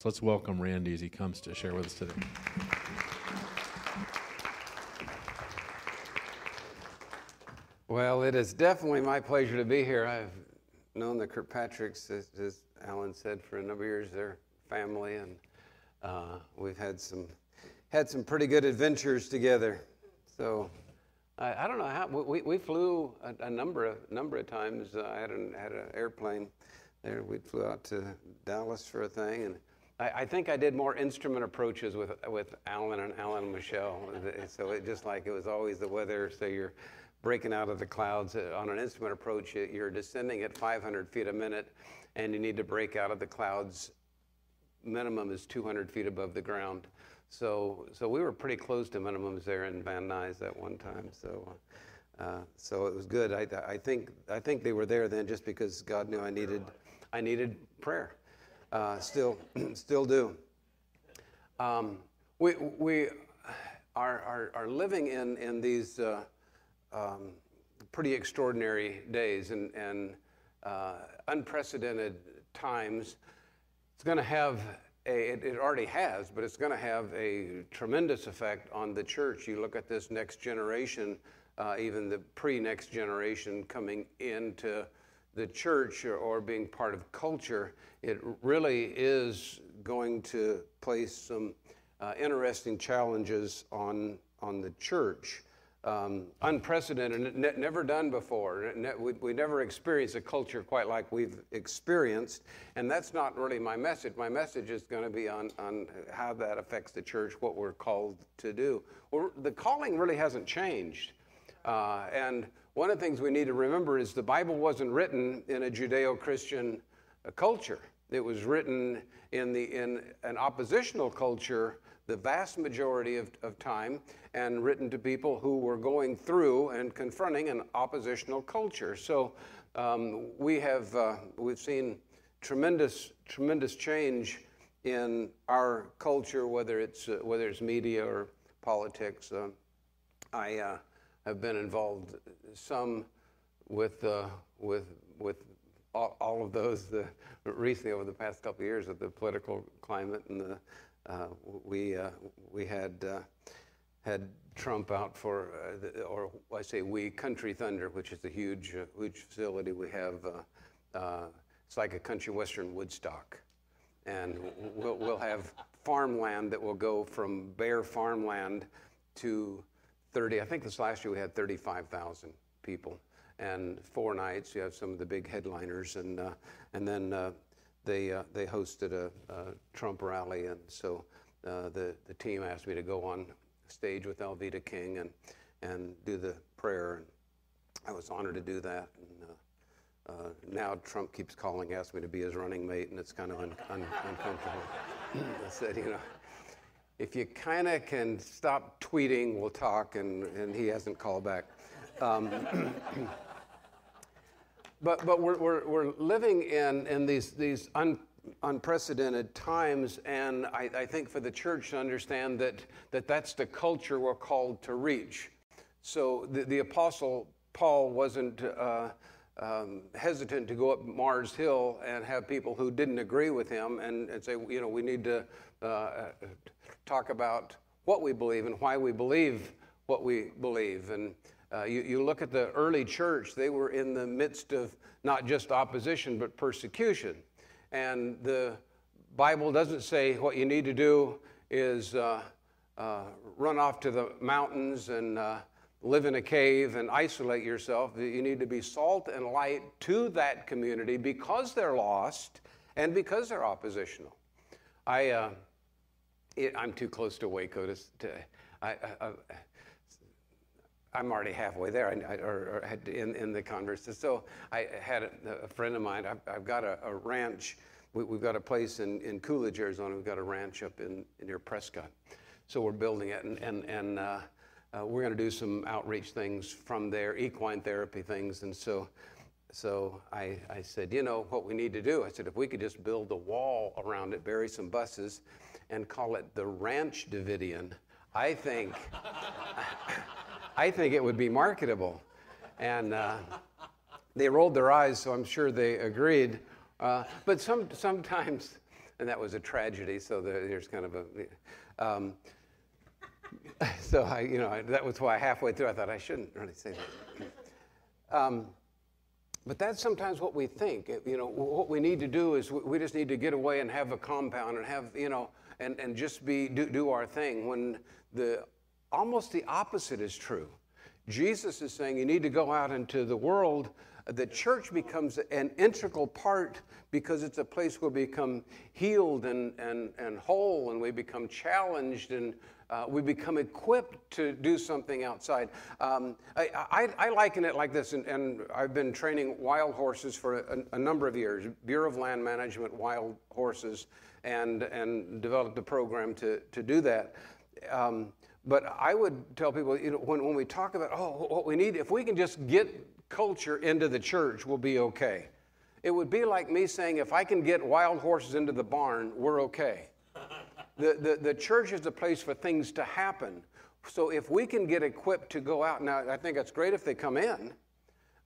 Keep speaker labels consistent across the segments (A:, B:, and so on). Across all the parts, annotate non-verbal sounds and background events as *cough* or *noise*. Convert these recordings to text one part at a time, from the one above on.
A: So let's welcome Randy as he comes to share with us today.
B: Well, it is definitely my pleasure to be here. I've known the Kirkpatricks, as, as Alan said, for a number of years. They're family, and uh, we've had some had some pretty good adventures together. So I, I don't know how we, we flew a, a number of number of times. I had an had an airplane there. We flew out to Dallas for a thing, and I, I, think I did more instrument approaches with with Alan and Alan and Michelle. So it just like it was always the weather. So you're breaking out of the clouds uh, on an instrument approach. You're descending at 500 feet a minute, and you need to break out of the clouds. Minimum is 200 feet above the ground. So, so we were pretty close to minimums there in Van Nuys at one time. So, uh, so it was good. I, I think I think they were there then just because God knew I needed I needed prayer uh, still, *clears throat* still do. Um, we we are, are, are living in, in these uh, um, pretty extraordinary days and, and uh, unprecedented times. It's going to have a, it, it already has, but it's going to have a tremendous effect on the church. You look at this next generation, uh, even the pre next generation coming into the church or, being part of culture, it really is going to place some uh, interesting challenges on, on the church. Um, unprecedented, ne- never done before. Ne- we, we never experienced a culture quite like we've experienced, and that's not really my message. My message is going to be on, on how that affects the church, what we're called to do. Well, the calling really hasn't changed. Uh, and one of the things we need to remember is the Bible wasn't written in a Judeo Christian uh, culture. It was written in, the, in an oppositional culture the vast majority of, of time and written to people who were going through and confronting an oppositional culture. So um, we have uh, we've seen tremendous tremendous change in our culture, whether it's uh, whether it's media or politics. Uh, I uh, have been involved some with uh, with with all, all, of those the, recently over the past couple of years of the political climate and the uh, we uh, we had uh, had Trump out for the, or I say we Country Thunder, which is a huge huge facility we have. it's like a country western Woodstock, and we'll, we'll have farmland that will go from bare farmland to 30, I think this last year we had 35,000 people. And four nights, you have some of the big headliners. And, uh, and then uh, they, uh, they hosted a, a, Trump rally. And so uh, the, the team asked me to go on stage with Alveda King and, and do the prayer. And I was honored to do that. And, uh, uh, now Trump keeps calling, asks me to be his running mate, and it's kind of un- un- uncomfortable. *laughs* I said, you know, if you kind of can stop tweeting, we'll talk, and, and he hasn't called back. Um, *clears throat* but but we're, we're, we're living in, in these, these un, unprecedented times, and I, I think for the church to understand that, that that's the culture we're called to reach. So the, the Apostle Paul wasn't uh, um, hesitant to go up Mars Hill and have people who didn't agree with him and, and say, you know, we need to uh, talk about what we believe and why we believe what we believe. And uh, you, you look at the early church, they were in the midst of not just opposition, but persecution. And the Bible doesn't say what you need to do is uh, uh, run off to the mountains and uh, live in a cave and isolate yourself. You need to be salt and light to that community because they're lost and because they're oppositional. I, uh, it, I'm too close to Waco to. to I, am already halfway there, or, or, in, in the converse. So I had a, a friend of mine. I've, I've got a, a ranch. We, have got a place in, in Coolidge, Arizona. We've got a ranch up in, near Prescott. So we're building it, and and, and uh, uh, we're going to do some outreach things from there, equine therapy things, and so. So I, I said, you know what we need to do? I said, if we could just build a wall around it, bury some buses, and call it the Ranch Davidian, I think, *laughs* I think it would be marketable. And uh, they rolled their eyes, so I'm sure they agreed. Uh, but some, sometimes and that was a tragedy. So there's kind of a. Um, *laughs* so I, you know, I, that was why halfway through I thought I shouldn't really say that. Um, but that's sometimes what we think. You know, what we need to do is we just need to get away and have a compound and have, you know, and, and just be do, do our thing. When the almost the opposite is true. Jesus is saying you need to go out into the world. The church becomes an integral part because it's a place where we become healed and, and, and whole and we become challenged and uh, we become equipped to do something outside. Um, I, I, I, liken it like this, and, and, I've been training wild horses for a, a, number of years, Bureau of Land Management, wild horses, and, and developed a program to, to do that. Um, but I would tell people, you know, when, when we talk about, oh, what we need, if we can just get culture into the church, we'll be okay. It would be like me saying, if I can get wild horses into the barn, we're okay. The, the, the church is a place for things to happen. So if we can get equipped to go out, now I think it's great if they come in.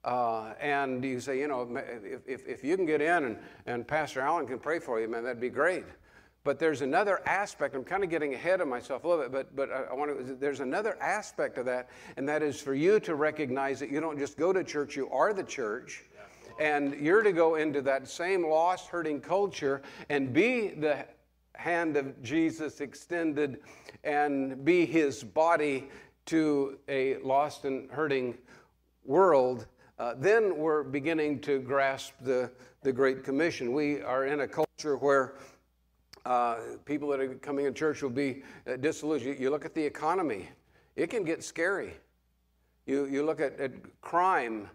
B: Uh, and you say, you know, if, if, if, you can get in and, and Pastor Alan can pray for you, man, that'd be great. But there's another aspect. I'm kind of getting ahead of myself a little bit, but, but I, I want to. There's another aspect of that, and that is for you to recognize that you don't just go to church; you are the church, and you're to go into that same lost, hurting culture and be the hand of Jesus extended and be his body to a lost and hurting world, uh, then we're beginning to grasp the, the Great Commission. We are in a culture where uh, people that are coming in church will be uh, disillusioned. You look at the economy, it can get scary. You, you look at, at crime.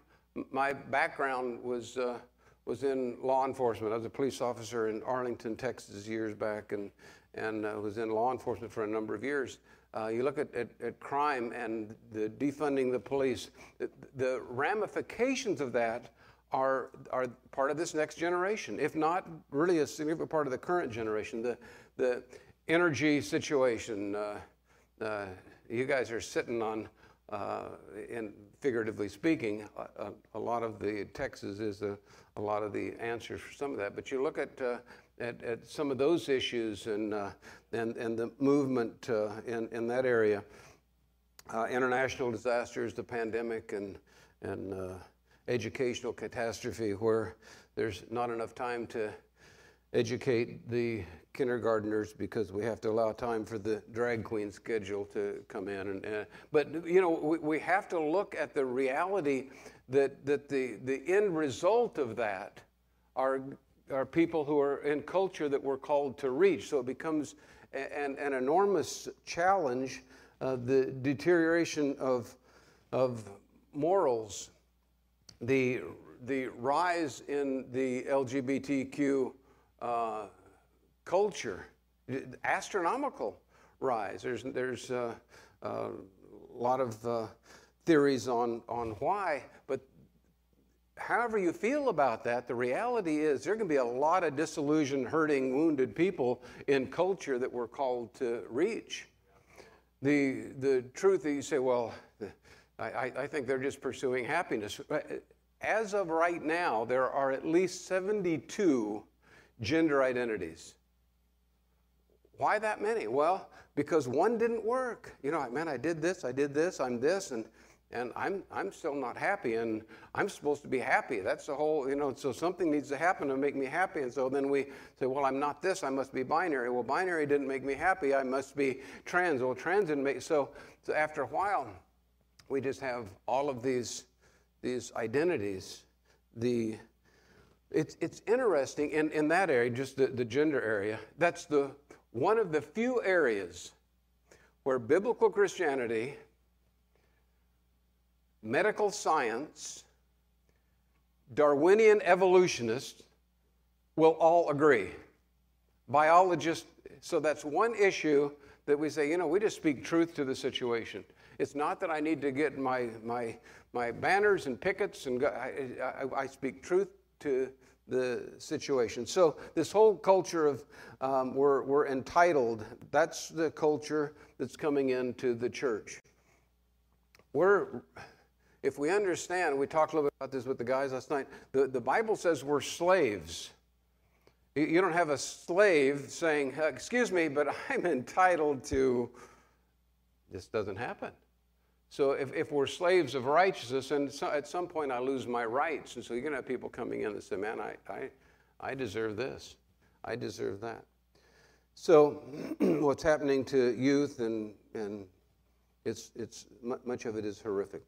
B: My background was uh, was in law enforcement. I was a police officer in Arlington, Texas, years back, and and uh, was in law enforcement for a number of years. Uh, you look at, at, at, crime and the defunding the police. The, the, ramifications of that are are part of this next generation, if not really a significant part of the current generation. The the energy situation. Uh, uh you guys are sitting on uh, in figuratively speaking, a, a, lot of the Texas is a, a, lot of the answers for some of that. But you look at, uh, at, at, some of those issues and, uh, and, and the movement uh, in, in that area, uh, international disasters, the pandemic, and, and uh, educational catastrophe, where there's not enough time to educate the kindergarteners because we have to allow time for the drag queen schedule to come in. And, uh, but you know, we, we have to look at the reality that that the the end result of that are are people who are in culture that we're called to reach. So it becomes an, an enormous challenge. Uh, the deterioration of of morals, the the rise in the LGBTQ uh, culture, astronomical rise. There's, there's uh, uh, a lot of theories on, on why, but however you feel about that, the reality is there to be a lot of disillusioned, hurting, wounded people in culture that we're called to reach. The, the truth that you say, well, I, I think they're just pursuing happiness. As of right now, there are at least 72 gender identities. Why that many? Well, because one didn't work. You know, man, I did this, I did this, I'm this, and and I'm I'm still not happy, and I'm supposed to be happy. That's the whole, you know. So something needs to happen to make me happy, and so then we say, well, I'm not this. I must be binary. Well, binary didn't make me happy. I must be trans. Well, trans didn't make. So, so after a while, we just have all of these these identities. The it's, it's interesting in, in that area, just the, the gender area, that's the, one of the few areas where biblical Christianity, medical science, Darwinian evolutionists will all agree. Biologists, so that's one issue that we say, you know, we just speak truth to the situation. It's not that I need to get my, my, my banners and pickets and go, I, I, I speak truth to the situation. So, this whole culture of um, we're, we're entitled, that's the culture that's coming into the church. We're, if we understand, we talked a little bit about this with the guys last night, the, the Bible says we're slaves. You don't have a slave saying, Excuse me, but I'm *laughs* entitled to. This doesn't happen. So if, if we're slaves of righteousness, and so at some point I lose my rights, and so you're going to have people coming in and say, Man, I, I, I deserve this. I deserve that. So *clears throat* what's happening to youth, and, and it's, it's, much of it is horrific.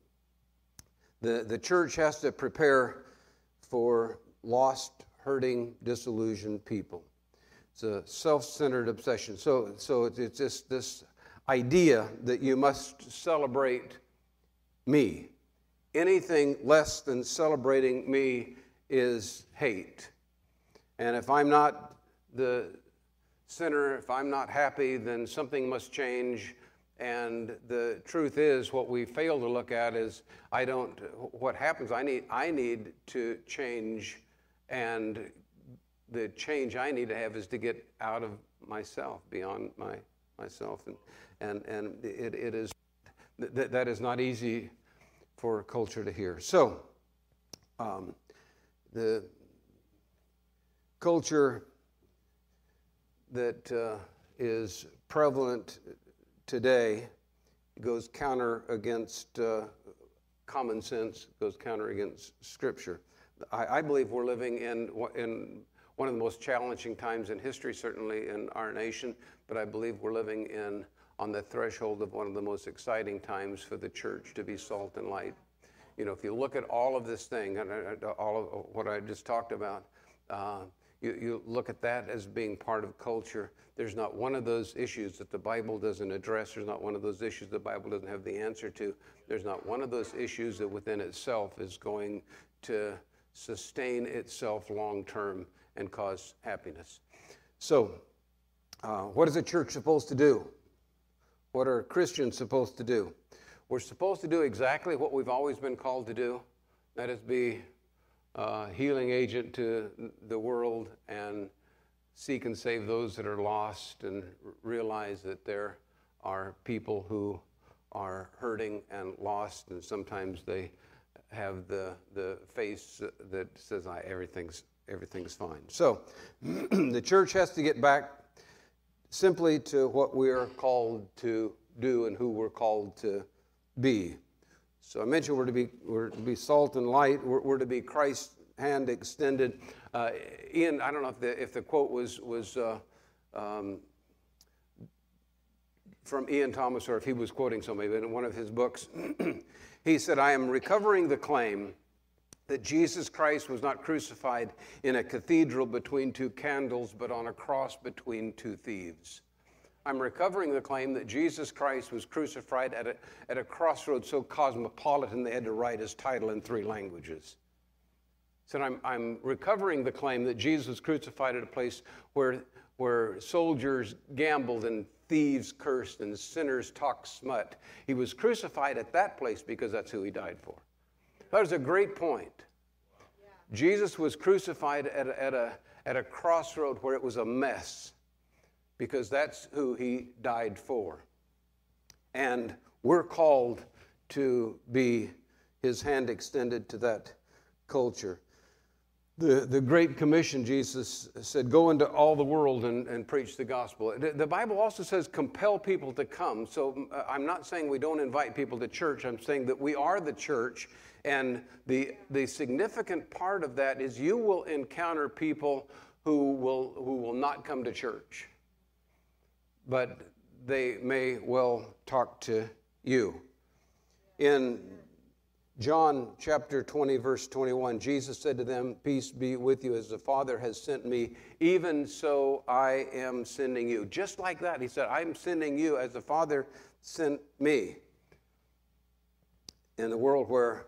B: The, the church has to prepare for lost, hurting, disillusioned people. It's a self centered obsession. So, so it's just this idea that you must celebrate me. Anything less than celebrating me is hate. And if I'm not the center, if I'm not happy, then something must change. And the truth is, what we fail to look at is I don't, what happens, I need, I need to change. And the change I need to have is to get out of myself, beyond my, myself. And, and, and it, it is, th- that is not easy for culture to hear. So, um, the culture that uh, is prevalent today goes counter against uh, common sense, goes counter against Scripture. I, I, believe we're living in, in one of the most challenging times in history, certainly in our nation, but I believe we're living in on the threshold of one of the most exciting times for the church to be salt and light. You know, if you look at all of this thing, all of what I just talked about, uh, you, you look at that as being part of culture. There's not one of those issues that the Bible doesn't address. There's not one of those issues the Bible doesn't have the answer to. There's not one of those issues that within itself is going to sustain itself long term and cause happiness. So, uh, what is a church supposed to do? What are Christians supposed to do? We're supposed to do exactly what we've always been called to do that is, be a healing agent to the world and seek and save those that are lost and realize that there are people who are hurting and lost, and sometimes they have the, the face that says, everything's, everything's fine. So *clears throat* the church has to get back simply to what we are called to do and who we're called to be. So I mentioned we're to be, we're to be salt and light. We're, we're to be Christ's hand extended. Uh, Ian, I don't know if the, if the quote was, was uh, um, from Ian Thomas or if he was quoting somebody, but in one of his books, *clears throat* he said, I am recovering the claim that Jesus Christ was not crucified in a cathedral between two candles, but on a cross between two thieves. I'm recovering the claim that Jesus Christ was crucified at a, at a crossroads so cosmopolitan they had to write his title in three languages. So I'm, I'm recovering the claim that Jesus was crucified at a place where, where soldiers gambled and thieves cursed and sinners talked smut. He was crucified at that place because that's who he died for. That was a great point. Jesus was crucified at a, at, a, at a crossroad where it was a mess because that's who he died for. And we're called to be his hand extended to that culture. The, the Great Commission, Jesus said, Go into all the world and, and preach the gospel. The, the Bible also says, Compel people to come. So uh, I'm not saying we don't invite people to church. I'm saying that we are the church. And the, the significant part of that is you will encounter people who will, who will not come to church but they may well talk to you. In John chapter 20, verse 21, Jesus said to them, Peace be with you as the Father has sent me, even so I am sending you. Just like that, he said, I'm sending you as the Father sent me. In a world where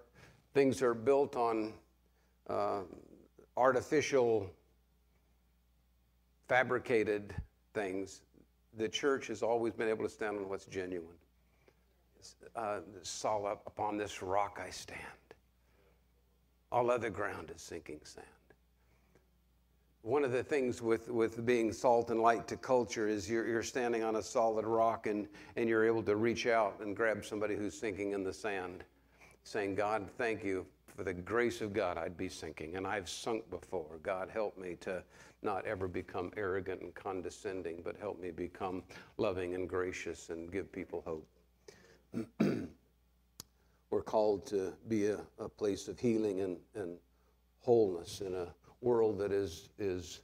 B: things are built on uh, artificial, fabricated things, the church has always been able to stand on what's genuine. Uh, solid upon this rock I stand. All other ground is sinking sand. One of the things with, with being salt and light to culture is you're, you're standing on a solid rock and, and you're able to reach out and grab somebody who's sinking in the sand, saying, God, thank you for the grace of God, I'd be sinking. And I've sunk before. God, help me to, not ever become arrogant and condescending, but help me become loving and gracious and give people hope. *clears throat* We're called to be a, a place of healing and, and wholeness in a world that is, is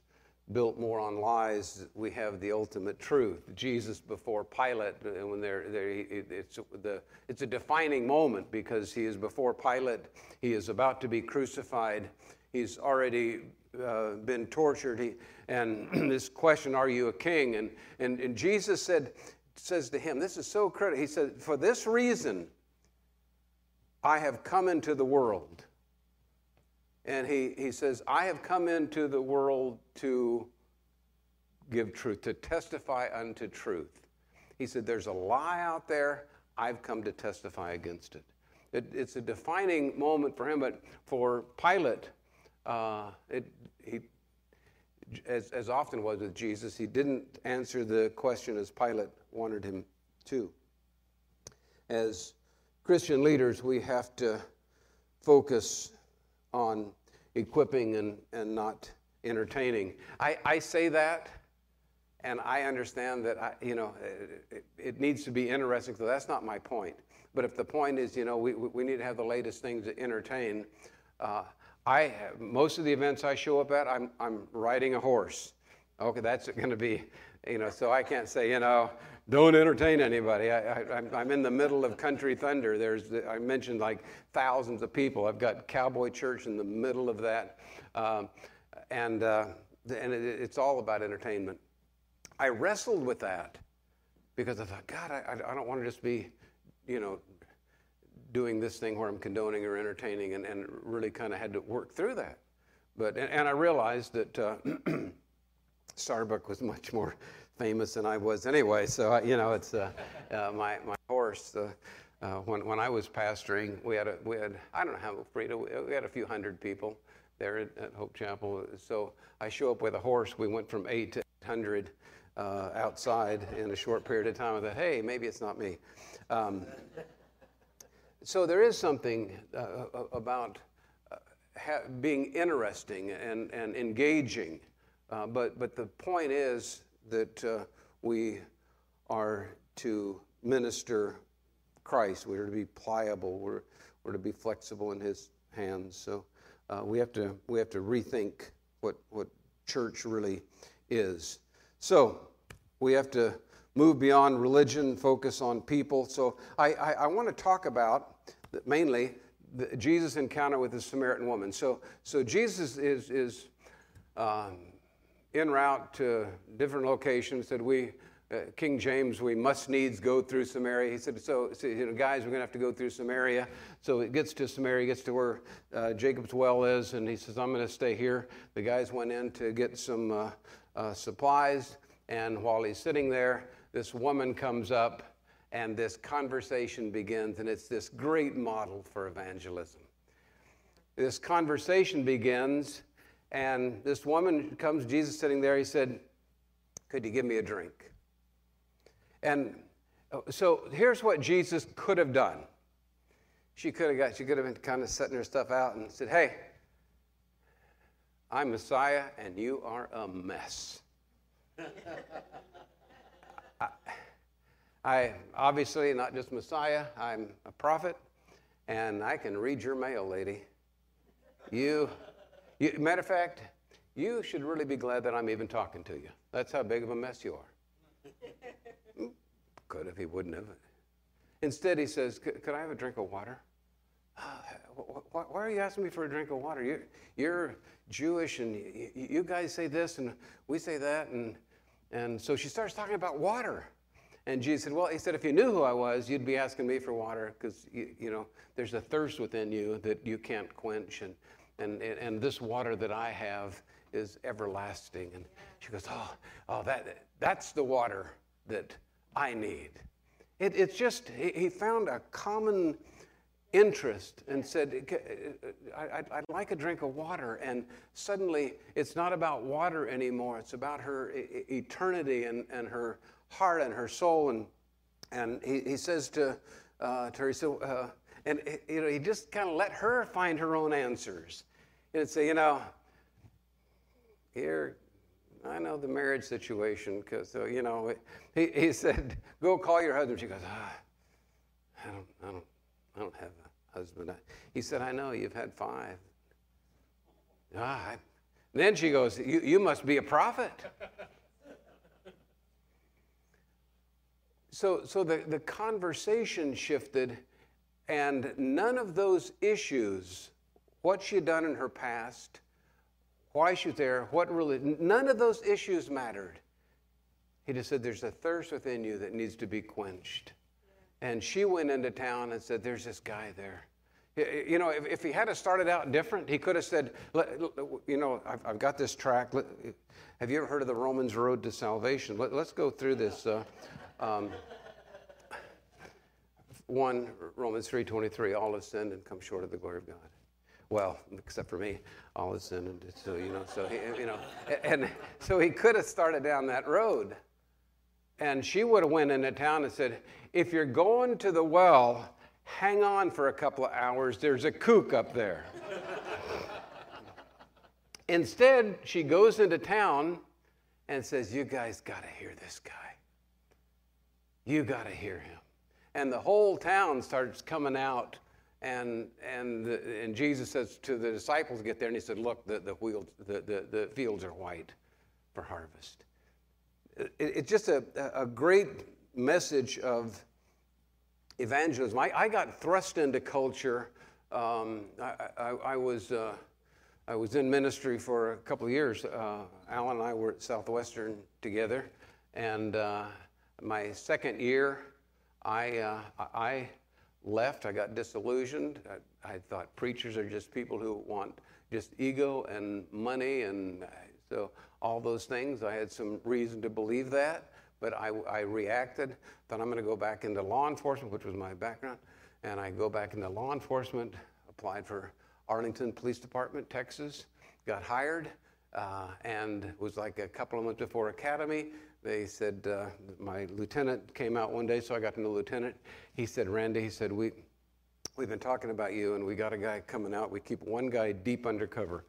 B: built more on lies. We have the ultimate truth. Jesus before Pilate, uh, when they're, they're it's, the, it's a defining moment because he is before Pilate. He is about to be crucified. He's already uh, been tortured. He, and *clears throat* this question, are you a king? And, and, and Jesus said, says to him, this is so critical. He said, for this reason, I have come into the world. And he, he says, I have come into the world to give truth, to testify unto truth. He said, There's a lie out there. I've come to testify against it. it it's a defining moment for him, but for Pilate, uh, it, he, as, as often was with Jesus, he didn't answer the question as Pilate wanted him to. As Christian leaders, we have to focus on equipping and, and not entertaining. I, I say that, and I understand that I, you know it, it, needs to be interesting. So that's not my point. But if the point is, you know, we, we need to have the latest things to entertain. Uh, I most of the events I show up at, I'm I'm riding a horse. Okay, that's going to be, you know, so I can't say, you know, don't entertain anybody. I, am in the middle of country thunder. There's, I mentioned like thousands of people. I've got Cowboy Church in the middle of that. Um, and uh, and it, it's all about entertainment. I wrestled with that because I thought, God, I, I don't want to just be, you know, doing this thing where I'm condoning or entertaining, and, and really kind of had to work through that. But and, and I realized that uh, *clears throat* Starbuck was much more *laughs* famous than I was anyway. So you know, it's uh, uh, my my horse. Uh, uh, when when I was pastoring, we had a we had I don't know how Frida we had a few hundred people there at, at Hope Chapel. So I show up with a horse. We went from eight to eight hundred uh, outside in a short period of time. I thought, hey, maybe it's not me. Um, so there is something uh, about uh, ha- being interesting and, and engaging. Uh, but, but the point is that uh, we are to minister Christ. We're to be pliable. We're, we're to be flexible in His hands. So uh, we, have to, we have to rethink what, what church really is. So we have to move beyond religion, focus on people. So I, I, I want to talk about mainly the, Jesus' encounter with the Samaritan woman. So, so Jesus is, is um, en route to different locations that we, uh, King James, we must needs go through Samaria. He said, so, so you know, guys, we're going to have to go through Samaria. So it gets to Samaria, gets to where uh, Jacob's well is, and he says, I'm going to stay here. The guys went in to get some uh, uh supplies. And while he's sitting there, this woman comes up and this conversation begins, and it's this great model for evangelism. This conversation begins, and this woman comes, Jesus sitting there, he said, Could you give me a drink? And uh, so here's what Jesus could have done. She could have got, she could have been kind of setting her stuff out and said, Hey, I'm Messiah and you are a mess. *laughs* I, I obviously not just Messiah, I'm a prophet, and I can read your mail, lady. You, you, matter of fact, you should really be glad that I'm even talking to you. That's how big of a mess you are. Could if he wouldn't have. Instead, he says, Could I have a drink of water? Uh, why are you asking me for a drink of water? You're, you're Jewish, and you guys say this, and we say that, and and so she starts talking about water. And Jesus said, Well, he said, if you knew who I was, you'd be asking me for water because, you, you, know, there's a thirst within you that you can't quench. And, and, and this water that I have is everlasting. And she goes, Oh, oh that, that's the water that I need. It, it's just, he, he found a common interest and said, I'd, I'd, like a drink of water. And suddenly, it's not about water anymore. It's about her eternity and, and her heart and her soul. And, and he, he says to, uh, to her, he said, uh, and you know, he just kind of let her find her own answers. And say, you know, here, I know the marriage situation because, so, you know, he, he said, go call your husband. She goes, ah, I don't, I don't, I don't have a husband. He said, I know, you've had five. Ah, then she goes, you, you must be a prophet. so, so the, the conversation shifted, and none of those issues, what she had done in her past, why she's there, what really, none of those issues mattered. He just said, There's a thirst within you that needs to be quenched. And she went into town and said, There's this guy there. You know, if, if he had started out different, he could have said, You know, I've, I've got this track. Have you ever heard of the Romans Road to Salvation? Let, us go through this. Uh, um, 1 Romans 3:23 all have sinned and come short of the glory of God. Well, except for me, all is sin, and so you know, so he, you know, and so he could have started down that road, and she would have went into town and said, "If you're going to the well, hang on for a couple of hours. There's a kook up there." *laughs* Instead, she goes into town and says, "You guys got to hear this guy. You got to hear him." And the whole town starts coming out and, and, the, and Jesus says to the disciples, get there, and he said, Look, the, the, the, the, the fields are white for harvest. It, it's just a, a great message of evangelism. I, I got thrust into culture. Um, I, I, I, was, uh, I was in ministry for a couple of years. Uh, Alan and I were at Southwestern together. And uh, my second year, I, uh, I left. I got disillusioned. I, I, thought preachers are just people who want just ego and money, and so all those things. I had some reason to believe that, but I, I reacted. Thought I'm going to go back into law enforcement, which was my background, and I go back into law enforcement. Applied for Arlington Police Department, Texas. Got hired. Uh, and was like a couple of months before academy they said, uh, my lieutenant came out one day, so I got to know the lieutenant. He said, Randy, he said, we, we've been talking about you, and we got a guy coming out. We keep one guy deep undercover.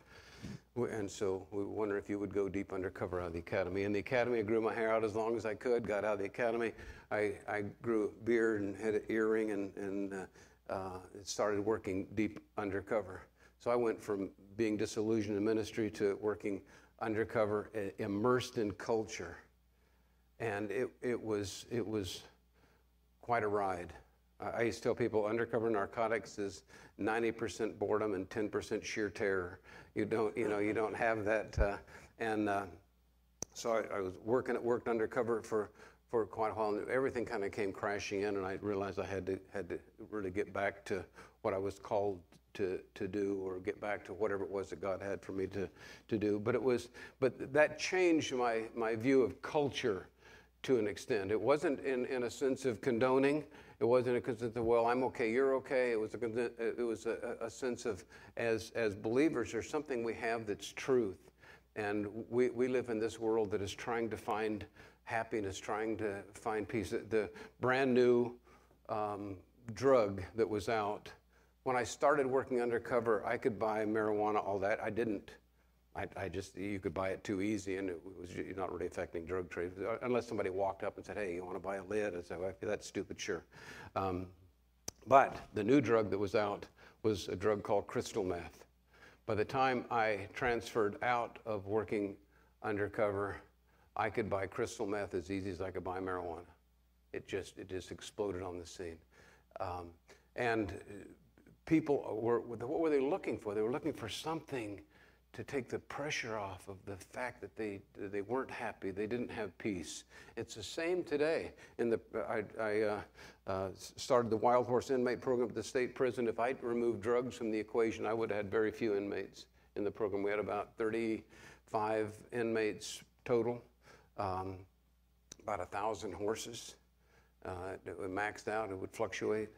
B: And so we wonder if you would go deep undercover out of the academy. In the academy, I grew my hair out as long as I could, got out of the academy. I, I grew a beard and had an earring and, and uh, uh, started working deep undercover. So I went from being disillusioned in ministry to working undercover, immersed in culture and it, it, was, it was quite a ride. I used to tell people undercover narcotics is 90% boredom and 10% sheer terror. You don't, you know, you don't have that. Uh, and uh, so I, I, was working, worked undercover for, for quite a while, and everything kind of came crashing in, and I realized I had to, had to really get back to what I was called to, to do or get back to whatever it was that God had for me to, to do. But it was, but that changed my, my view of culture to an extent. It wasn't in, in a sense of condoning. It wasn't a sense of, well, I'm okay, you're okay. It was, a, it was a, a sense of, as, as believers, there's something we have that's truth. And we, we live in this world that is trying to find happiness, trying to find peace. The brand new um, drug that was out, when I started working undercover, I could buy marijuana, all that. I didn't. I, I, just, you could buy it too easy and it was not really affecting drug trade uh, unless somebody walked up and said, hey, you want to buy a lid? I said, well, that's stupid, sure. Um, but the new drug that was out was a drug called crystal meth. By the time I transferred out of working undercover, I could buy crystal meth as easy as I could buy marijuana. It just, it just exploded on the scene. Um, and people were, what were they looking for? They were looking for something to take the pressure off of the fact that they, they weren't happy, they didn't have peace. It's the same today. In the, I, I uh, uh, started the Wild Horse Inmate Program at the state prison. If I'd removed drugs from the equation, I would have had very few inmates in the program. We had about 35 inmates total, um, about 1,000 horses. Uh, it maxed out, it would fluctuate.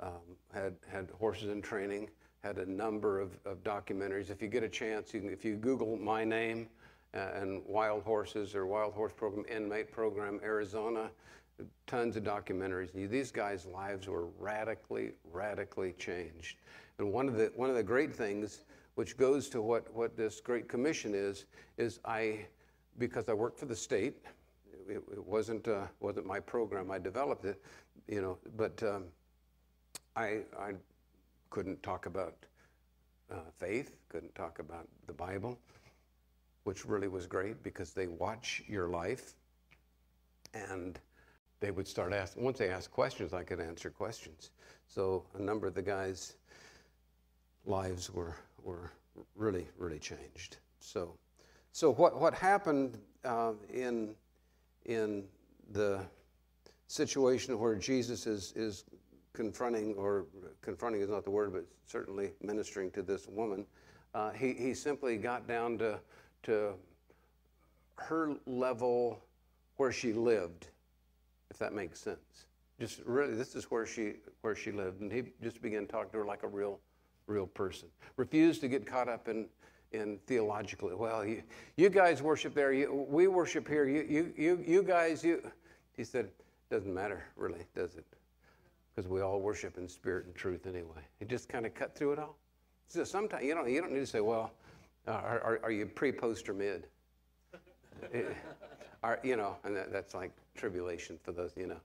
B: Um, had, had horses in training had a number of, of documentaries. If you get a chance, you can, if you Google my name uh, and Wild Horses or Wild Horse Program, Inmate Program, Arizona, tons of documentaries. These guys' lives were radically, radically changed. And one of the, one of the great things, which goes to what, what this Great Commission is, is I because I worked for the state. It, it wasn't, uh, wasn't my program, I developed it, you know, but um, I, I couldn't talk about uh, faith, couldn't talk about the Bible, which really was great because they watch your life and they would start asking, once they asked questions, I could answer questions. So a number of the guys' lives were, were really, really changed. So, so what, what happened uh, in, in the situation where Jesus is, is confronting, or confronting is not the word, but certainly ministering to this woman, uh, he, he simply got down to, to her level where she lived, if that makes sense. Just really, this is where she where she lived, and he just began talking to her like a real, real person. Refused to get caught up in in theologically. Well, you, you guys worship there. You, we worship here. You, you, you, you guys. You. He said, doesn't matter really, does it? Because we all worship in spirit and truth anyway. He just kind of cut through it all. So sometimes you don't you don't need to say, well, uh, are, are, are you pre, post, or mid? it, *laughs* are, you know, and that, that's like tribulation for those, you know.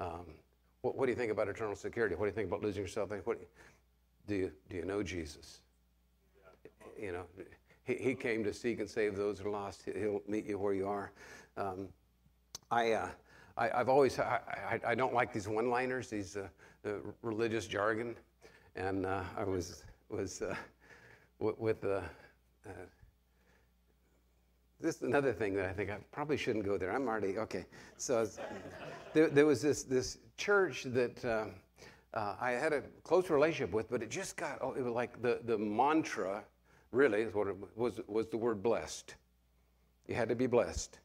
B: Um, what, what, do you think about eternal security? What do you think about losing yourself? What, do, you, do you know Jesus? Yeah. You know, he, he came to seek and save those who are lost. He'll meet you where you are. Um, I, uh, I, have always, I, I, I, don't like these one-liners, these uh, the religious jargon. And uh, I was, was uh, with the uh, this is another thing that I think I probably shouldn't go there. I'm already okay. So there, there, was this this church that uh, uh, I had a close relationship with, but it just got oh, it was like the the mantra. Really, is what it was was the word blessed. You had to be blessed.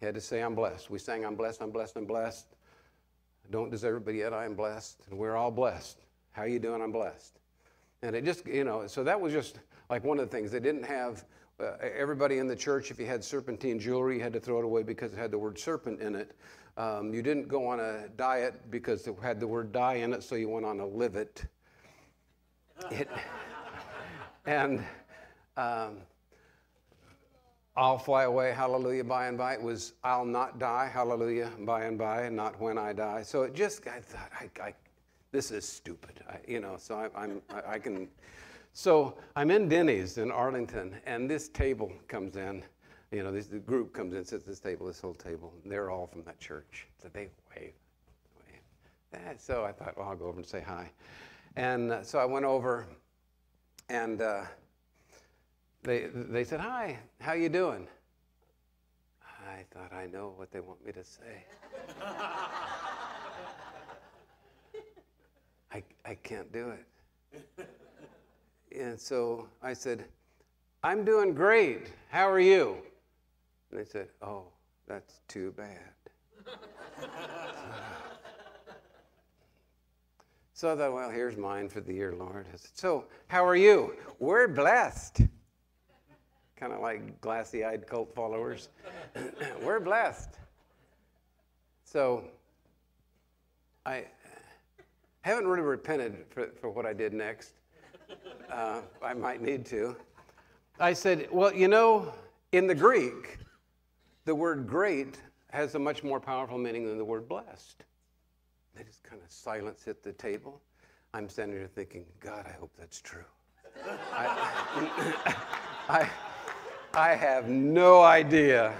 B: You had to say, "I'm blessed." We sang, "I'm blessed. I'm blessed. I'm blessed." I don't deserve it, but yet I am blessed, and we're all blessed. How you doing? I'm blessed. And it just, you know, so that was just like one of the things. They didn't have uh, everybody in the church, if you had serpentine jewelry, you had to throw it away because it had the word serpent in it. Um, you didn't go on a diet because it had the word die in it, so you went on a live it. it *laughs* and um, I'll fly away, hallelujah, by and by. It was I'll not die, hallelujah, by and by, and not when I die. So it just, I thought, I, I this is stupid, I, you know, so I, I'm, I, I can so I'm in Denny's in Arlington, and this table comes in. You know, this the group comes in, sits at this table, this whole table. They're all from that church. So they wave, wave. So I thought, well, I'll go over and say hi. And uh, so I went over, and uh, they they said, "Hi, how you doing?" I thought I know what they want me to say. *laughs* I I can't do it. And so I said, I'm doing great. How are you? And they said, Oh, that's too bad. *laughs* so I thought, well, here's mine for the year, Lord. I said, so, how are you? We're blessed. Kind of like glassy eyed cult followers. *coughs* We're blessed. So, I haven't really repented for, for what I did next. Uh, I might need to. I said, Well, you know, in the Greek, the word great has a much more powerful meaning than the word blessed. They just kind of silence at the table. I'm standing here thinking, God, I hope that's true. *laughs* I, *laughs* I, I have no idea.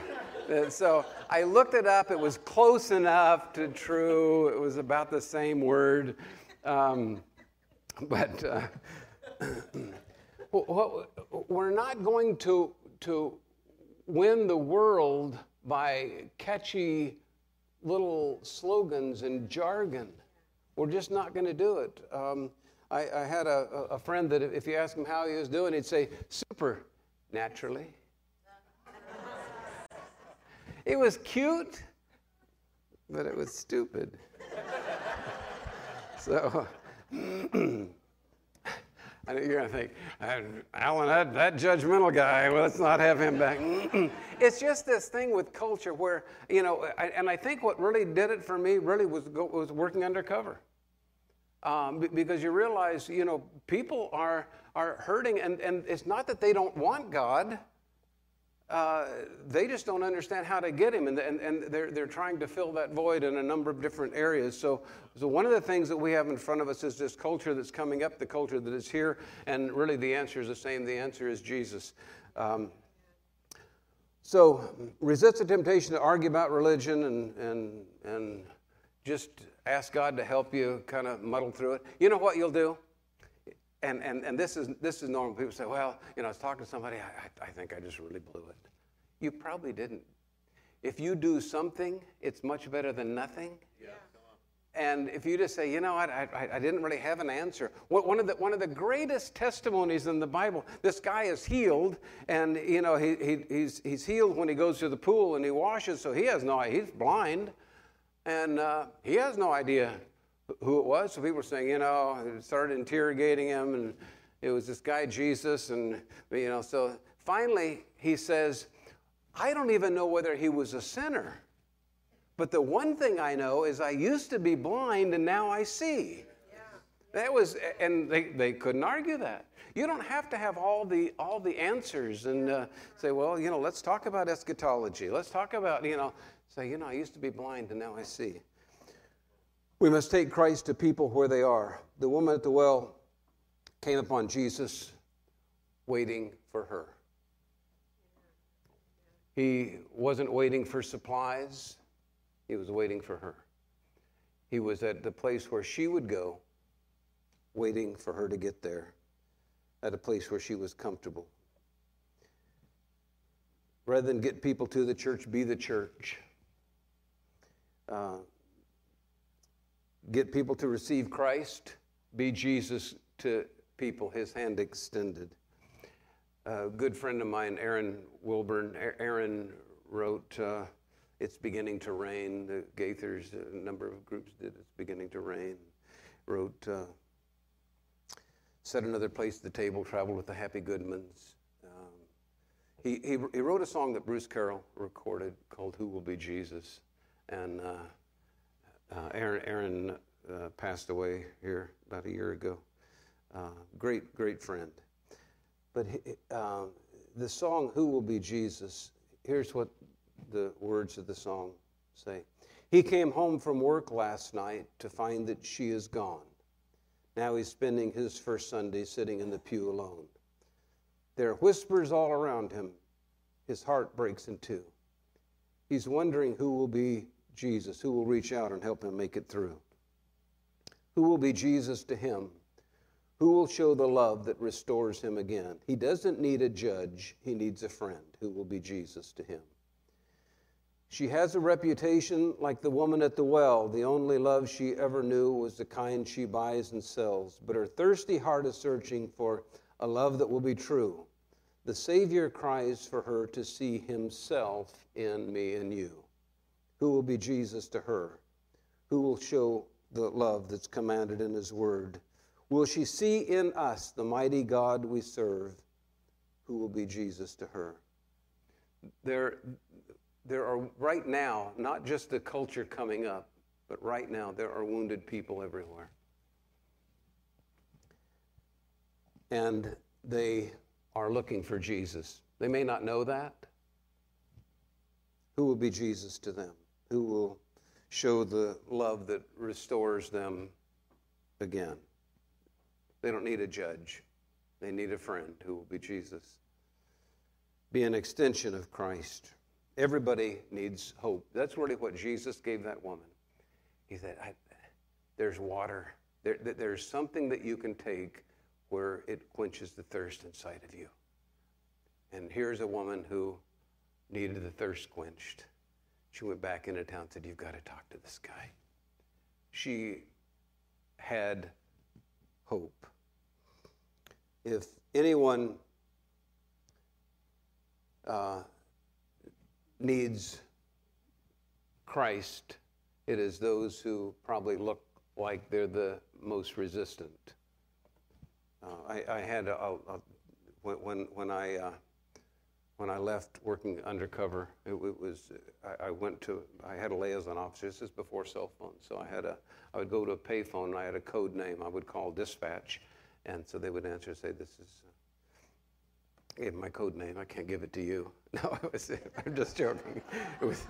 B: So I looked it up. It was close enough to true. It was about the same word. Um, but uh, *clears throat* we're not going to, to win the world by catchy little slogans and jargon. We're just not going to do it. Um, I, I, had a, a, friend that if you ask him how he was doing, he'd say, super, naturally. It was cute, but it was stupid. so, *clears throat* I know you're going to think, Alan, that, that judgmental guy, well, let's not have him back. *clears throat* it's just this thing with culture where, you know, I, and I think what really did it for me really was, go, was working undercover. Um, because you realize, you know, people are, are hurting, and, and it's not that they don't want God. Uh, they just don't understand how to get him, and, and, and they're, they're trying to fill that void in a number of different areas. So, so, one of the things that we have in front of us is this culture that's coming up, the culture that is here, and really the answer is the same. The answer is Jesus. Um, so, resist the temptation to argue about religion and, and, and just ask God to help you kind of muddle through it. You know what you'll do? And, and, and this, is, this is normal. People say, well, you know, I was talking to somebody, I, I think I just really blew it. You probably didn't. If you do something, it's much better than nothing. Yeah. And if you just say, you know, I, I, I didn't really have an answer. One of, the, one of the greatest testimonies in the Bible, this guy is healed, and, you know, he, he, he's, he's healed when he goes to the pool and he washes, so he has no idea. He's blind, and uh, he has no idea who it was. So people were saying, you know, started interrogating him, and it was this guy Jesus, and you know. So finally, he says, I don't even know whether he was a sinner, but the one thing I know is I used to be blind, and now I see. Yeah. That was, and they, they couldn't argue that. You don't have to have all the all the answers and uh, say, well, you know, let's talk about eschatology. Let's talk about, you know, say, you know, I used to be blind and now I see. We must take Christ to people where they are. The woman at the well came upon Jesus waiting for her. He wasn't waiting for supplies, he was waiting for her. He was at the place where she would go, waiting for her to get there, at a place where she was comfortable. Rather than get people to the church, be the church. Uh, get people to receive Christ, be Jesus to people, his hand extended. A good friend of mine, Aaron Wilburn, Aaron wrote, uh, It's Beginning to Rain. The Gaithers, a number of groups did It's Beginning to Rain. Wrote, uh, Set another place at the table, traveled with the Happy Goodmans. Um, he, he, he, wrote a song that Bruce Carroll recorded called Who Will Be Jesus? And uh, uh, Aaron, Aaron uh, passed away here about a year ago. Uh, great, great friend. But uh, the song, Who Will Be Jesus? Here's what the words of the song say He came home from work last night to find that she is gone. Now he's spending his first Sunday sitting in the pew alone. There are whispers all around him. His heart breaks in two. He's wondering who will be Jesus, who will reach out and help him make it through. Who will be Jesus to him? Who will show the love that restores him again? He doesn't need a judge, he needs a friend who will be Jesus to him. She has a reputation like the woman at the well. The only love she ever knew was the kind she buys and sells. But her thirsty heart is searching for a love that will be true. The Savior cries for her to see Himself in me and you. Who will be Jesus to her? Who will show the love that's commanded in His Word? Will she see in us the mighty God we serve? Who will be Jesus to her? There, there are right now, not just the culture coming up, but right now there are wounded people everywhere. And they are looking for Jesus. They may not know that. Who will be Jesus to them? Who will show the love that restores them again. They don't need a judge, they need a friend who will be Jesus. Be an extension of Christ. Everybody needs hope. That's really what Jesus gave that woman. He said, There's water. There, there's something that you can take where it quenches the thirst inside of you. And here's a woman who needed the thirst quenched. She went back into town and said, You've got to talk to this guy. She had hope. If anyone uh, needs Christ, it is those who probably look like they're the most resistant. Uh, I, I, had a, a, when, when I uh, when I left working undercover, it, it was I, I, went to I had a liaison officer. This is before cell phones, so I had a I would go to a payphone. and I had a code name. I would call dispatch, and so they would answer and say, "This is." Uh, gave my code name. I can't give it to you. *laughs* No, it was, I'm just joking. It was,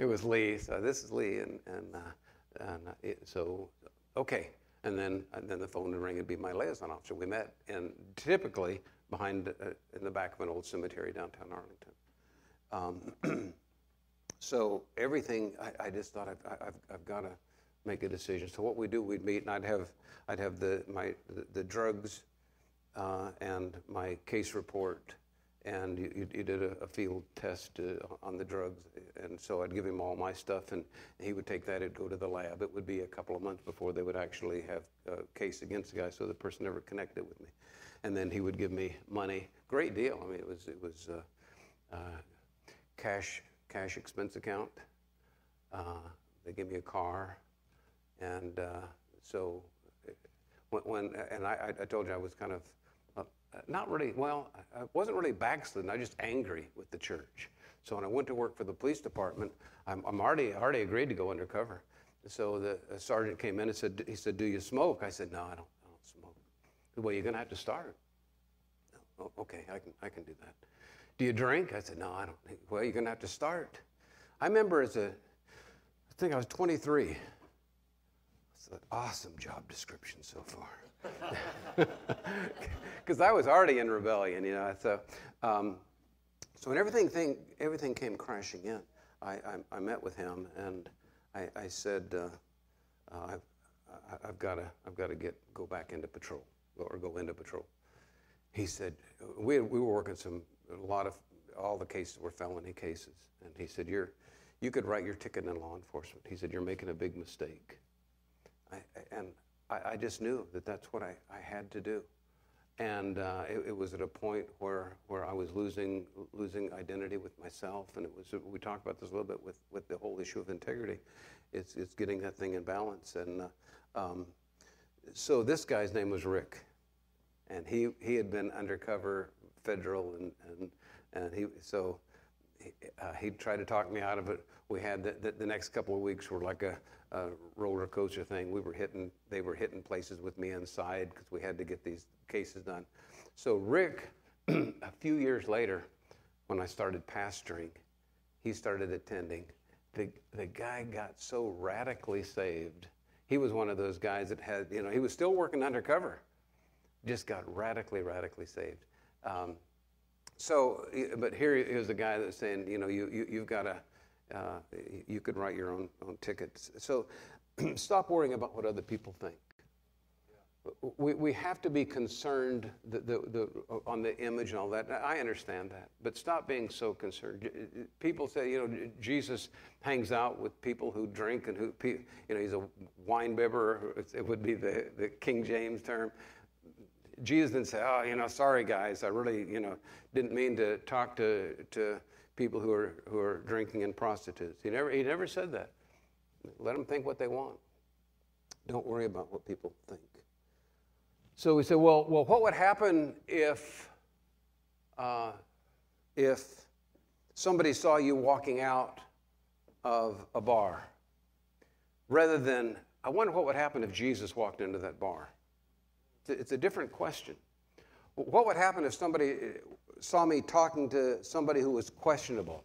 B: it was Lee. So this is Lee, and and, uh, and uh, it, so okay. And then and then the phone would ring. It'd be my liaison officer. We met, and typically behind uh, in the back of an old cemetery downtown Arlington. Um, *clears throat* so everything, I, I just thought I've, I've, I've got to make a decision. So what we do, we'd meet, and I'd have I'd have the my the, the drugs uh, and my case report and you, you did a, a, field test uh, on the drugs. And so I'd give him all my stuff, and he would take that, it'd go to the lab. It would be a couple of months before they would actually have a case against the guy, so the person never connected with me. And then he would give me money. Great deal. I mean, it was, it was uh, uh, cash, cash expense account. Uh, they gave me a car. And uh, so when, when and I, I told you I was kind of uh, not really, well, I wasn't really backslidden. I was just angry with the church. So when I went to work for the police department, I'm, I'm already, already agreed to go undercover. So the sergeant came in and said, he said, do you smoke? I said, no, I don't, I don't smoke. Said, well, you're going to have to start. Oh, okay, I can, I can do that. Do you drink? I said, no, I don't. Well, you're going to have to start. I remember as a, I think I was 23. It's an awesome job description so far *laughs* because I was already in rebellion, you know. So, um, so when everything thing, everything came crashing in, I, I, I met with him and I, I said, uh, uh, I've, I've got to I've got to get go back into patrol or go into patrol. He said we we were working some a lot of all the cases were felony cases, and he said you're you could write your ticket in law enforcement. He said you're making a big mistake. I, and I, I just knew that that's what I, I had to do. And uh, it, it, was at a point where, where I was losing, losing identity with myself. And it was, we talked about this a little bit with, with the whole issue of integrity. It's, it's getting that thing in balance. And uh, um, so this guy's name was Rick. And he, he had been undercover federal. And, and, and he, so he, uh, tried to talk me out of it. We had the, the, the next couple of weeks were like a, a roller coaster thing. We were hitting, they were hitting places with me inside because we had to get these cases done. So Rick, *clears throat* a few years later, when I started pastoring, he started attending. The, the guy got so radically saved. He was one of those guys that had, you know, he was still working undercover, just got radically, radically saved. Um, so, but here is a guy that's saying, you know, you, you, you've got to, uh, you could write your own, own tickets. So *clears throat* stop worrying about what other people think. We, we have to be concerned the, the, the, on the image and all that. I understand that. But stop being so concerned. People say, you know, Jesus hangs out with people who drink and who, you know, he's a wine bibber. It would be the, the King James term. Jesus didn't say, oh, you know, sorry guys, I really, you know, didn't mean to talk to, to people who are, who are drinking and prostitutes. He never, he never said that. Let them think what they want. Don't worry about what people think. So we said, well, well what would happen if, uh, if somebody saw you walking out of a bar? Rather than, I wonder what would happen if Jesus walked into that bar. It's a different question. What would happen if somebody saw me talking to somebody who was questionable.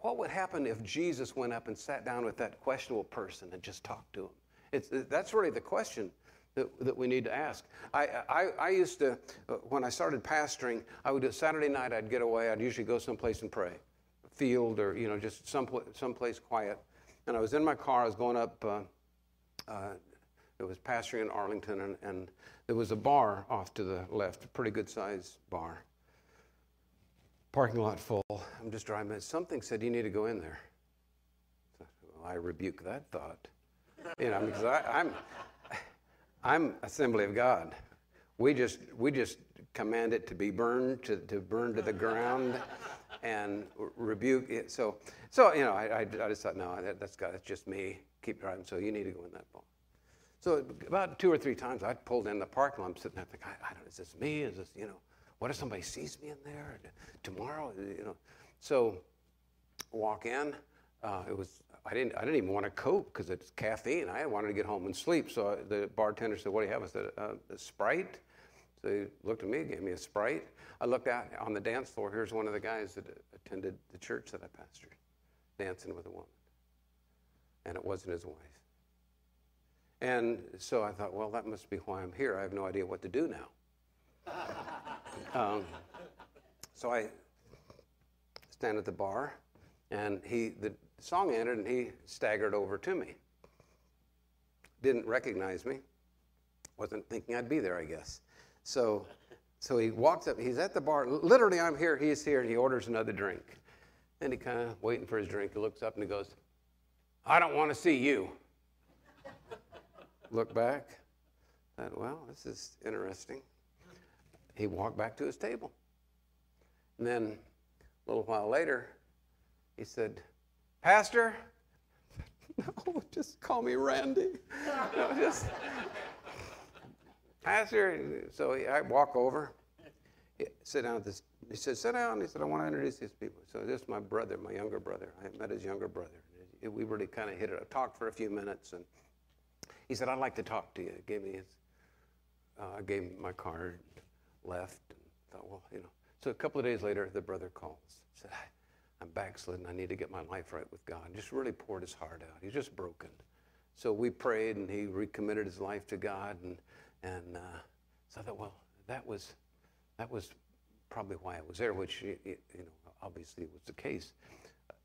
B: What would happen if Jesus went up and sat down with that questionable person and just talked to him? It's, that's really the question that, that we need to ask. I, I, I used to, uh, when I started pastoring, I would do Saturday night, I'd get away. I'd usually go someplace and pray, field or, you know, just someplace, someplace quiet. And I was in my car, I was going up, uh, uh, it was pastoring in Arlington, and, and there was a bar off to the left, a pretty good sized bar parking lot full. I'm just driving. Something said, You need to go in there. Well, I rebuke that thought. You know, because I, I'm, I'm Assembly of God. We just, we just command it to be burned, to, to burn to the ground, and rebuke it. So, so you know, I, I, I just thought, no, that, that's God, that's just me. Keep driving. So you need to go in that bar. So about two or three times, I pulled in the parking lot. I'm sitting there thinking, I, I don't, is this me? Is this, you know? What if somebody sees me in there tomorrow? You know, so walk in. Uh, it was I didn't I didn't even want a coke because it's caffeine. I wanted to get home and sleep. So the bartender said, "What do you have?" I said, uh, "Sprite." So he looked at me, gave me a Sprite. I looked out on the dance floor. Here's one of the guys that attended the church that I pastored, dancing with a woman. And it wasn't his wife. And so I thought, well, that must be why I'm here. I have no idea what to do now. *laughs* um, so I stand at the bar, and he, the song ended, and he staggered over to me. Didn't recognize me. Wasn't thinking I'd be there, I guess. So, so he walks up. He's at the bar. Literally, I'm here. He's here, and he orders another drink. And he kind of waiting for his drink. He looks up and he goes, "I don't want to see you." Look back. Thought, well, this is interesting. He walked back to his table. And then a little while later, he said, Pastor, *laughs* no, just call me Randy. *laughs* No, just, Pastor, so he, I walk over, he, sit down at this, he said, sit down. He said, I want to introduce these people. So this is my brother, my younger brother. I met his younger brother. We really kind of hit it. I talked for a few minutes, and he said, I'd like to talk to you. Gave me his, uh, I gave him my card, left, and thought, well, you know. So a couple of days later, the brother calls. Said, I'm backslidden. I need to get my life right with God. Just really poured his heart out. He's just broken. So we prayed, and he recommitted his life to God. And, and uh, so I thought, well, that was, that was probably why I was there, which, you know, obviously was the case.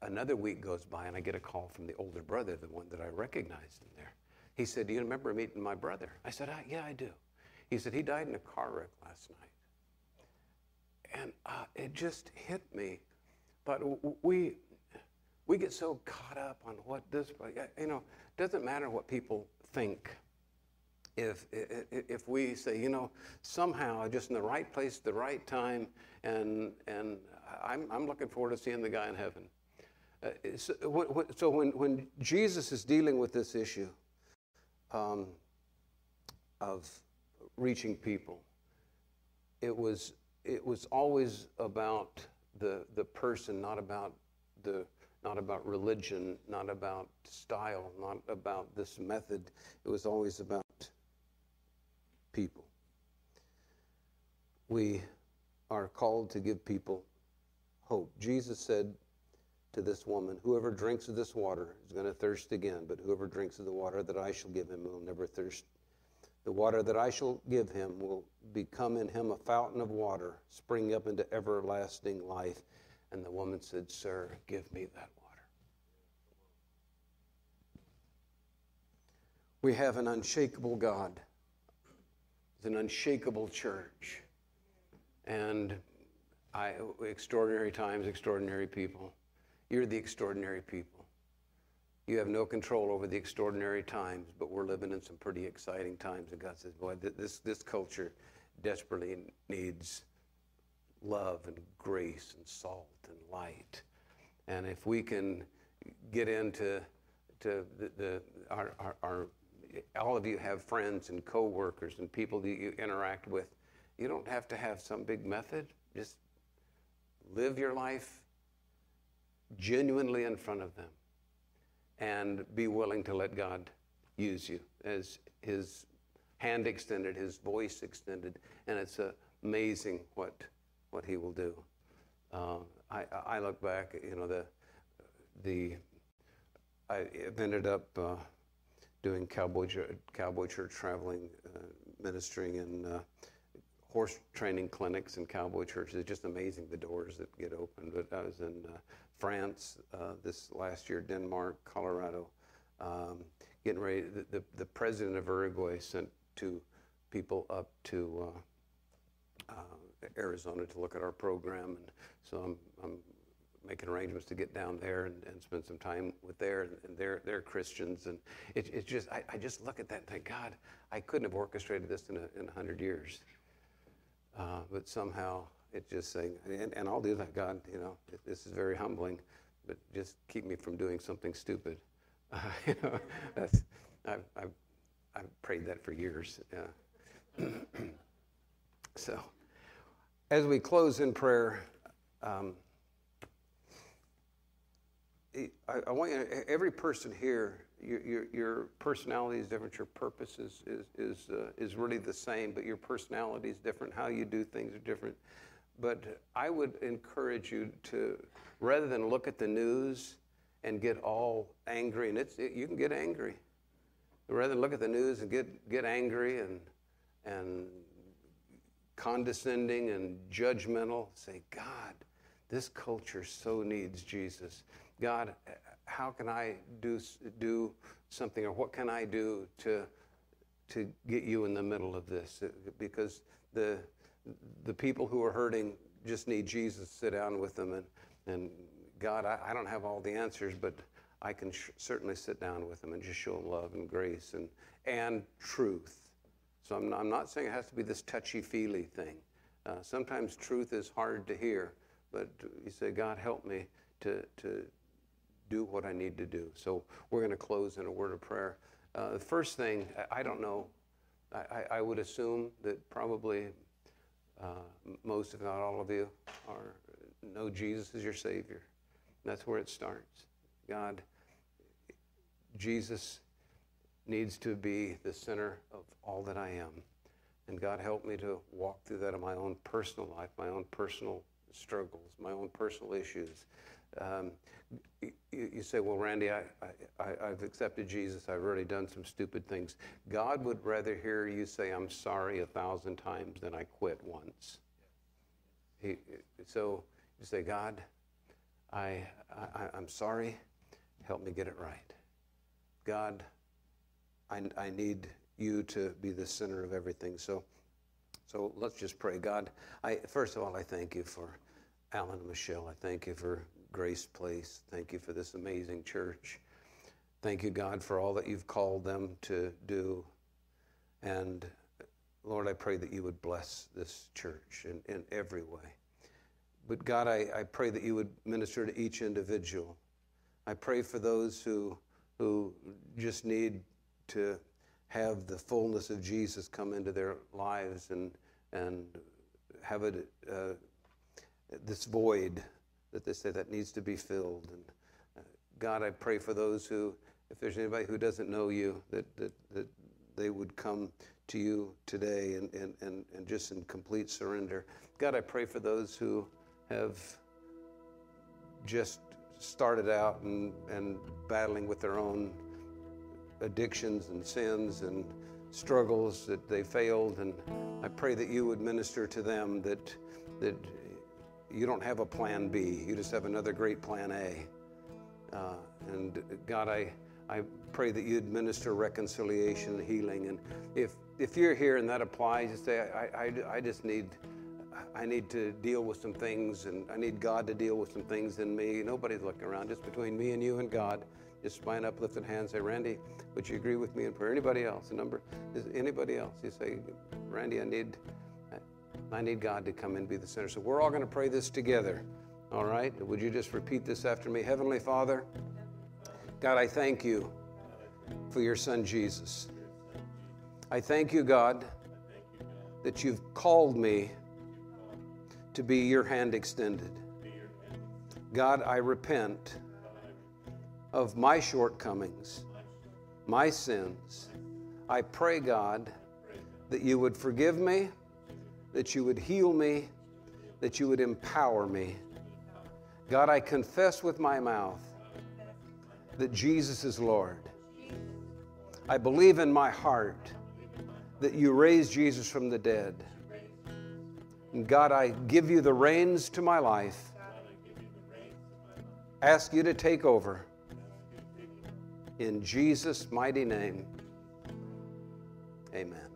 B: Another week goes by, and I get a call from the older brother, the one that I recognized in there. He said, Do you remember meeting my brother? I said, ah, Yeah, I do. He said, He died in a car wreck last night. And uh, it just hit me. But we, we get so caught up on what this, you know, doesn't matter what people think. If, if we say, you know, somehow just in the right place, the right time, and, and I'm, I'm looking forward to seeing the guy in heaven. Uh, so, so when, when Jesus is dealing with this issue, um, of reaching people. It was, it was always about the, the person, not about, the, not about religion, not about style, not about this method. It was always about people. We are called to give people hope. Jesus said, to this woman, Whoever drinks of this water is going to thirst again, but whoever drinks of the water that I shall give him will never thirst. The water that I shall give him will become in him a fountain of water, springing up into everlasting life. And the woman said, Sir, give me that water. We have an unshakable God, it's an unshakable church. And I, extraordinary times, extraordinary people. You're the extraordinary people. You have no control over the extraordinary times, but we're living in some pretty exciting times. And God says, boy, this, this culture desperately needs love and grace and salt and light. And if we can get into to the, the our, our, our, all of you have friends and coworkers and people that you interact with. You don't have to have some big method. Just live your life genuinely in front of them and be willing to let God use you as His hand extended, His voice extended, and it's amazing what what He will do. Uh, I, I look back, you know, the the I ended up uh, doing cowboy cowboy church traveling, uh, ministering in uh, horse training clinics and cowboy churches. It's just amazing the doors that get opened. But I was in uh, France uh, this last year, Denmark, Colorado, um, getting ready. The, the, the, president of Uruguay sent two people up to uh, uh, Arizona to look at our program, and so I'm, I'm making arrangements to get down there and, and spend some time with there, and, they're, they're Christians, and it, it's just I, I, just look at that and think, God, I couldn't have orchestrated this in a, in a hundred years, uh, but somehow it's just saying, and, and I'll do that, God, you know, this is very humbling, but just keep me from doing something stupid. Uh, *laughs* you know, that's, I've, I've, I've prayed that for years. Yeah. *clears throat* so, as we close in prayer, um, I, I want you, to, every person here, your, your, your, personality is different, your purpose is, is, is, uh, is really the same, but your personality is different, how you do things are different. But I would encourage you to, rather than look at the news and get all angry, and it's, it, you can get angry. Rather than look at the news and get, get angry and, and condescending and judgmental, say, God, this culture so needs Jesus. God, how can I do, do something or what can I do to, to get you in the middle of this? Because the, the people who are hurting just need Jesus to sit down with them. And, and God, I, I don't have all the answers, but I can sh- certainly sit down with them and just show them love and grace and, and truth. So I'm I'm not saying it has to be this touchy feely thing. Uh, sometimes truth is hard to hear, but you say, God, help me to, to do what I need to do. So we're going to close in a word of prayer. Uh, the first thing, I, I don't know, I, I, would assume that probably uh, most, if not all of you, are know Jesus as your Savior. That's where it starts. God, Jesus needs to be the center of all that I am. And God, help me to walk through that in my own personal life, my own personal struggles, my own personal issues. Um, you, you, say, well, Randy, I, I, I've accepted Jesus. I've already done some stupid things. God would rather hear you say, I'm sorry a thousand times than I quit once. He, so you say, God, I, I, I'm sorry. Help me get it right. God, I, I need you to be the center of everything. So, so let's just pray. God, I, first of all, I thank you for Alan and Michelle. I thank you for Grace Place. Thank you for this amazing church. Thank you, God, for all that you've called them to do. And Lord, I pray that you would bless this church in, in every way. But God, I, I pray that you would minister to each individual. I pray for those who, who just need to have the fullness of Jesus come into their lives and, and have it, uh, this void that they say that needs to be filled. And uh, God, I pray for those who, if there's anybody who doesn't know you, that, that, that they would come to you today and, and, and, and just in complete surrender. God, I pray for those who have just started out and, and battling with their own addictions and sins and struggles that they failed. And I pray that you would minister to them that, that you don't have a plan B. You just have another great plan A. Uh, and God, I, I pray that you administer reconciliation and healing. And if, if you're here and that applies, you say, I, I, I just need, I need to deal with some things and I need God to deal with some things in me. Nobody's looking around, just between me and you and God. Just spine uplifted hands. Say, Randy, would you agree with me in prayer? Anybody else? A number? Is anybody else? You say, Randy, I need, I need God to come and be the center. So we're all going to pray this together. All right? Would you just repeat this after me? Heavenly Father, God, I thank you for your son Jesus. I thank you, God, that you've called me to be your hand extended. God, I repent of my shortcomings, my sins. I pray, God, that you would forgive me that you would heal me, that you would empower me. God, I confess with my mouth that Jesus is Lord. I believe in my heart that you raised Jesus from the dead. And God, I give you the reins to my life. Ask you to take over. In Jesus' mighty name, amen.